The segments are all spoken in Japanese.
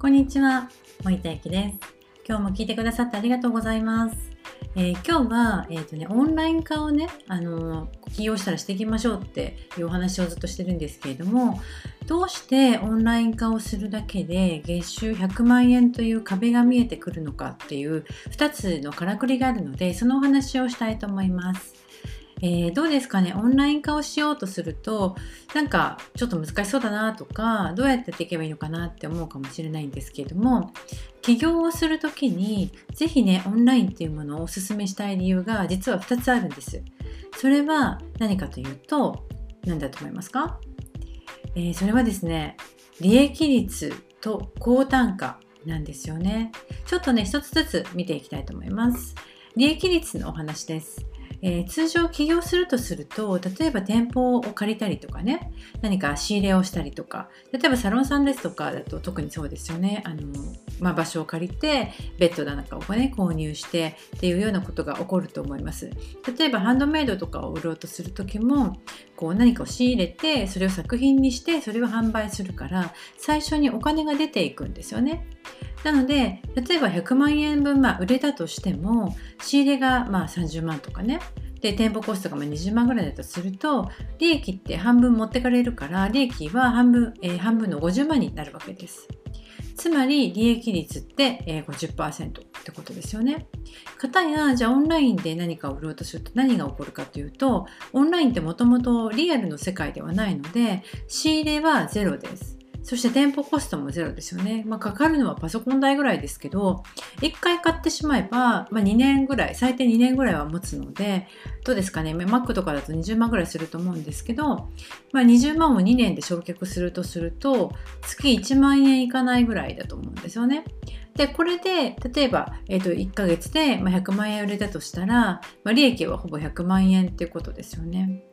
こんにちは、森田ゆきです。今日も聞いてくださってありがとうございます。えー、今日は、えーとね、オンライン化をね、あの、起業したらしていきましょうっていうお話をずっとしてるんですけれども、どうしてオンライン化をするだけで月収100万円という壁が見えてくるのかっていう2つのからくりがあるので、そのお話をしたいと思います。えー、どうですかね？オンライン化をしようとするとなんかちょっと難しそうだなとかどうやってやっていけばいいのかなって思うかもしれないんですけれども起業をする時に是非ねオンラインっていうものをおすすめしたい理由が実は2つあるんです。それは何かというと何だと思いますか、えー、それはですね利益率と高単価なんですよね。ちょっとね一つずつ見ていきたいと思います。利益率のお話です。えー、通常起業するとすると例えば店舗を借りたりとかね何か仕入れをしたりとか例えばサロンさんですとかだと特にそうですよね。あの、まあ、場所を借りてベッドだなんかをね購入してっていうようなことが起こると思います。例えばハンドメイドとかを売ろうとする時もこう何かを仕入れてそれを作品にしてそれを販売するから最初にお金が出ていくんですよね。なので例えば100万円分まあ売れたとしても仕入れがまあ30万とかねで店舗コストがまあ20万ぐらいだとすると利益って半分持ってかれるから利益は半分,、えー、半分の50万になるわけです。つまり利益率って、50%ってことですよね。かたやじゃあオンラインで何かを売ろうとすると何が起こるかというとオンラインってもともとリアルの世界ではないので仕入れはゼロです。そして店舗コストもゼロですよね。まあ、かかるのはパソコン代ぐらいですけど、1回買ってしまえば、まあ、2年ぐらい、最低2年ぐらいは持つので、どうですかね、Mac とかだと20万ぐらいすると思うんですけど、まあ、20万を2年で償却するとすると、月1万円いかないぐらいだと思うんですよね。で、これで、例えば、えー、と1ヶ月で100万円売れたとしたら、まあ、利益はほぼ100万円っていうことですよね。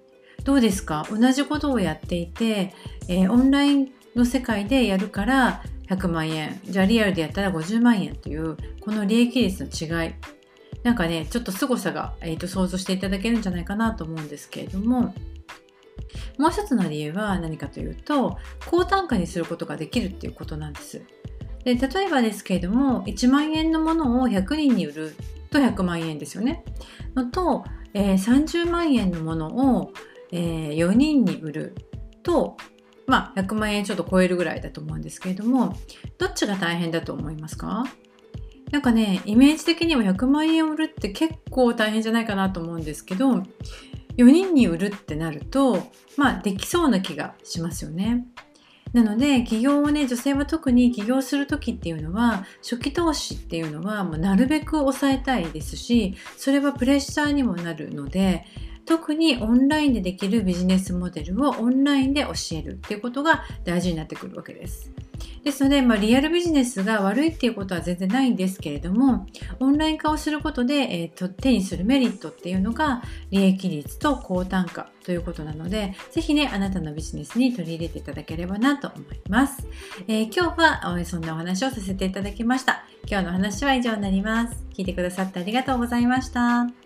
どうですか？同じことをやっていて、えー、オンラインの世界でやるから100万円じゃあリアルでやったら50万円というこの利益率の違いなんかねちょっと凄さが、えーと、想像していただけるんじゃないかなと思うんですけれどももう一つの理由は何かというと高単価にすることができるっていうことなんです。で例えばですけれども1万円のものを100人に売ると100万円ですよね。のと、えー、30万円のものを、えー、4人に売るとまあ、100万円ちょっと超えるぐらいだと思うんですけれどもどっちが大変だと思いますか？なんかねイメージ的には100万円売るって結構大変じゃないかなと思うんですけど4人に売るってなるとまあできそうな気がしますよね。なので起業をね女性は特に起業する時っていうのは初期投資っていうのはもうなるべく抑えたいですしそれはプレッシャーにもなるので特にオンラインでできるビジネスモデルをオンラインで教えるっていうことが大事になってくるわけです。ですので、まあ、リアルビジネスが悪いっていうことは全然ないんですけれども、オンライン化をすることで、えーと、手にするメリットっていうのが利益率と高単価ということなので、ぜひね、あなたのビジネスに取り入れていただければなと思います。えー、今日はそんなお話をさせていただきました。今日の話は以上になります。聞いてくださってありがとうございました。